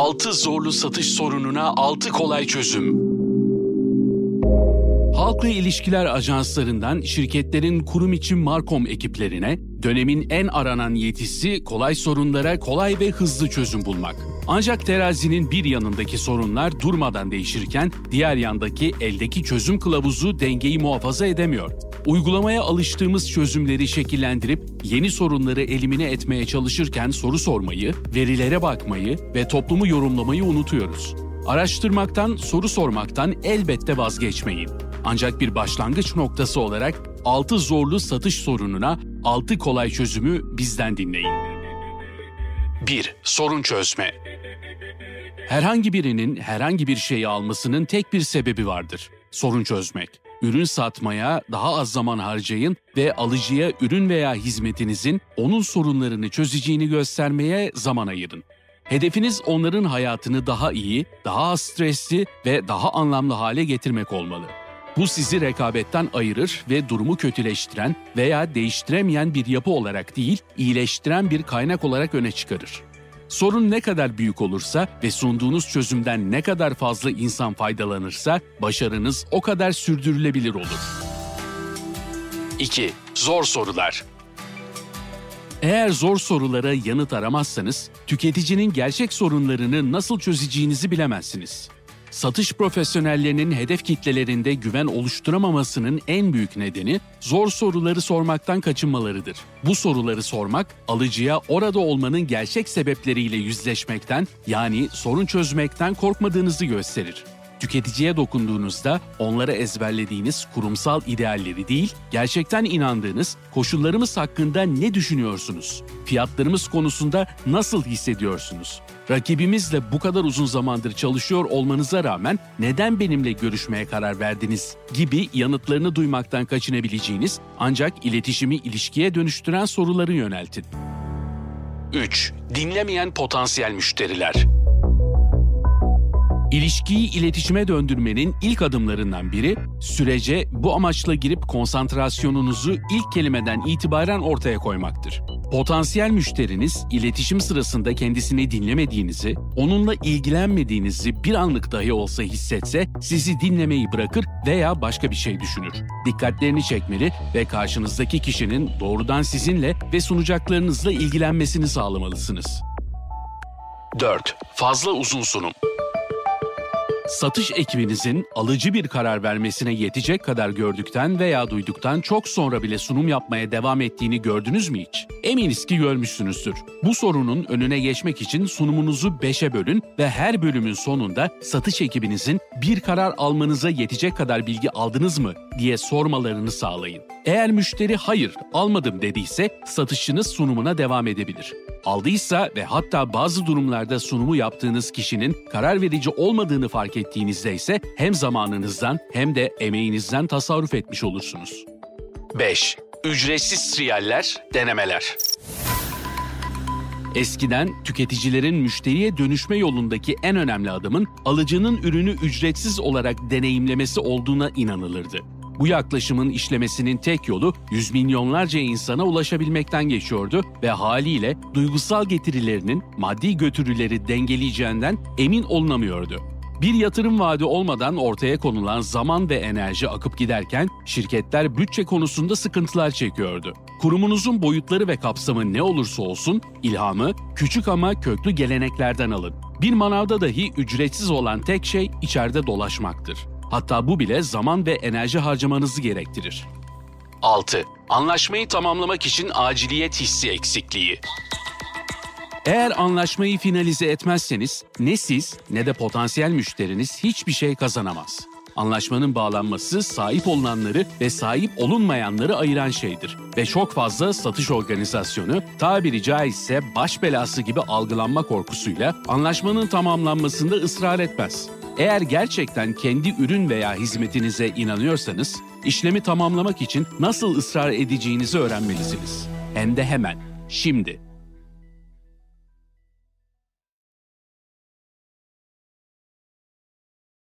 6 zorlu satış sorununa 6 kolay çözüm. Halkla ilişkiler ajanslarından şirketlerin kurum için Markom ekiplerine dönemin en aranan yetisi kolay sorunlara kolay ve hızlı çözüm bulmak. Ancak terazinin bir yanındaki sorunlar durmadan değişirken diğer yandaki eldeki çözüm kılavuzu dengeyi muhafaza edemiyor. Uygulamaya alıştığımız çözümleri şekillendirip yeni sorunları elimine etmeye çalışırken soru sormayı, verilere bakmayı ve toplumu yorumlamayı unutuyoruz. Araştırmaktan, soru sormaktan elbette vazgeçmeyin. Ancak bir başlangıç noktası olarak 6 zorlu satış sorununa 6 kolay çözümü bizden dinleyin. 1. Sorun çözme. Herhangi birinin herhangi bir şeyi almasının tek bir sebebi vardır. Sorun çözmek. Ürün satmaya daha az zaman harcayın ve alıcıya ürün veya hizmetinizin onun sorunlarını çözeceğini göstermeye zaman ayırın. Hedefiniz onların hayatını daha iyi, daha az stresli ve daha anlamlı hale getirmek olmalı. Bu sizi rekabetten ayırır ve durumu kötüleştiren veya değiştiremeyen bir yapı olarak değil, iyileştiren bir kaynak olarak öne çıkarır. Sorun ne kadar büyük olursa ve sunduğunuz çözümden ne kadar fazla insan faydalanırsa başarınız o kadar sürdürülebilir olur. 2. Zor sorular. Eğer zor sorulara yanıt aramazsanız, tüketicinin gerçek sorunlarını nasıl çözeceğinizi bilemezsiniz. Satış profesyonellerinin hedef kitlelerinde güven oluşturamamasının en büyük nedeni zor soruları sormaktan kaçınmalarıdır. Bu soruları sormak alıcıya orada olmanın gerçek sebepleriyle yüzleşmekten yani sorun çözmekten korkmadığınızı gösterir. Tüketiciye dokunduğunuzda onlara ezberlediğiniz kurumsal idealleri değil, gerçekten inandığınız koşullarımız hakkında ne düşünüyorsunuz? Fiyatlarımız konusunda nasıl hissediyorsunuz? Rakibimizle bu kadar uzun zamandır çalışıyor olmanıza rağmen neden benimle görüşmeye karar verdiniz gibi yanıtlarını duymaktan kaçınabileceğiniz ancak iletişimi ilişkiye dönüştüren soruları yöneltin. 3. Dinlemeyen potansiyel müşteriler. İlişkiyi iletişime döndürmenin ilk adımlarından biri, sürece bu amaçla girip konsantrasyonunuzu ilk kelimeden itibaren ortaya koymaktır. Potansiyel müşteriniz iletişim sırasında kendisini dinlemediğinizi, onunla ilgilenmediğinizi bir anlık dahi olsa hissetse sizi dinlemeyi bırakır veya başka bir şey düşünür. Dikkatlerini çekmeli ve karşınızdaki kişinin doğrudan sizinle ve sunacaklarınızla ilgilenmesini sağlamalısınız. 4. Fazla uzun sunum Satış ekibinizin alıcı bir karar vermesine yetecek kadar gördükten veya duyduktan çok sonra bile sunum yapmaya devam ettiğini gördünüz mü hiç? Eminiz ki görmüşsünüzdür. Bu sorunun önüne geçmek için sunumunuzu 5'e bölün ve her bölümün sonunda satış ekibinizin bir karar almanıza yetecek kadar bilgi aldınız mı diye sormalarını sağlayın. Eğer müşteri hayır almadım dediyse satışınız sunumuna devam edebilir. Aldıysa ve hatta bazı durumlarda sunumu yaptığınız kişinin karar verici olmadığını fark ettiğinizde ise hem zamanınızdan hem de emeğinizden tasarruf etmiş olursunuz. 5. Ücretsiz triyaller, denemeler. Eskiden tüketicilerin müşteriye dönüşme yolundaki en önemli adımın alıcının ürünü ücretsiz olarak deneyimlemesi olduğuna inanılırdı. Bu yaklaşımın işlemesinin tek yolu yüz milyonlarca insana ulaşabilmekten geçiyordu ve haliyle duygusal getirilerinin maddi götürüleri dengeleyeceğinden emin olunamıyordu. Bir yatırım vaadi olmadan ortaya konulan zaman ve enerji akıp giderken şirketler bütçe konusunda sıkıntılar çekiyordu. Kurumunuzun boyutları ve kapsamı ne olursa olsun ilhamı küçük ama köklü geleneklerden alın. Bir manavda dahi ücretsiz olan tek şey içeride dolaşmaktır. Hatta bu bile zaman ve enerji harcamanızı gerektirir. 6. Anlaşmayı tamamlamak için aciliyet hissi eksikliği. Eğer anlaşmayı finalize etmezseniz ne siz ne de potansiyel müşteriniz hiçbir şey kazanamaz. Anlaşmanın bağlanması sahip olunanları ve sahip olunmayanları ayıran şeydir ve çok fazla satış organizasyonu tabiri caizse baş belası gibi algılanma korkusuyla anlaşmanın tamamlanmasında ısrar etmez. Eğer gerçekten kendi ürün veya hizmetinize inanıyorsanız, işlemi tamamlamak için nasıl ısrar edeceğinizi öğrenmelisiniz. Hem de hemen, şimdi.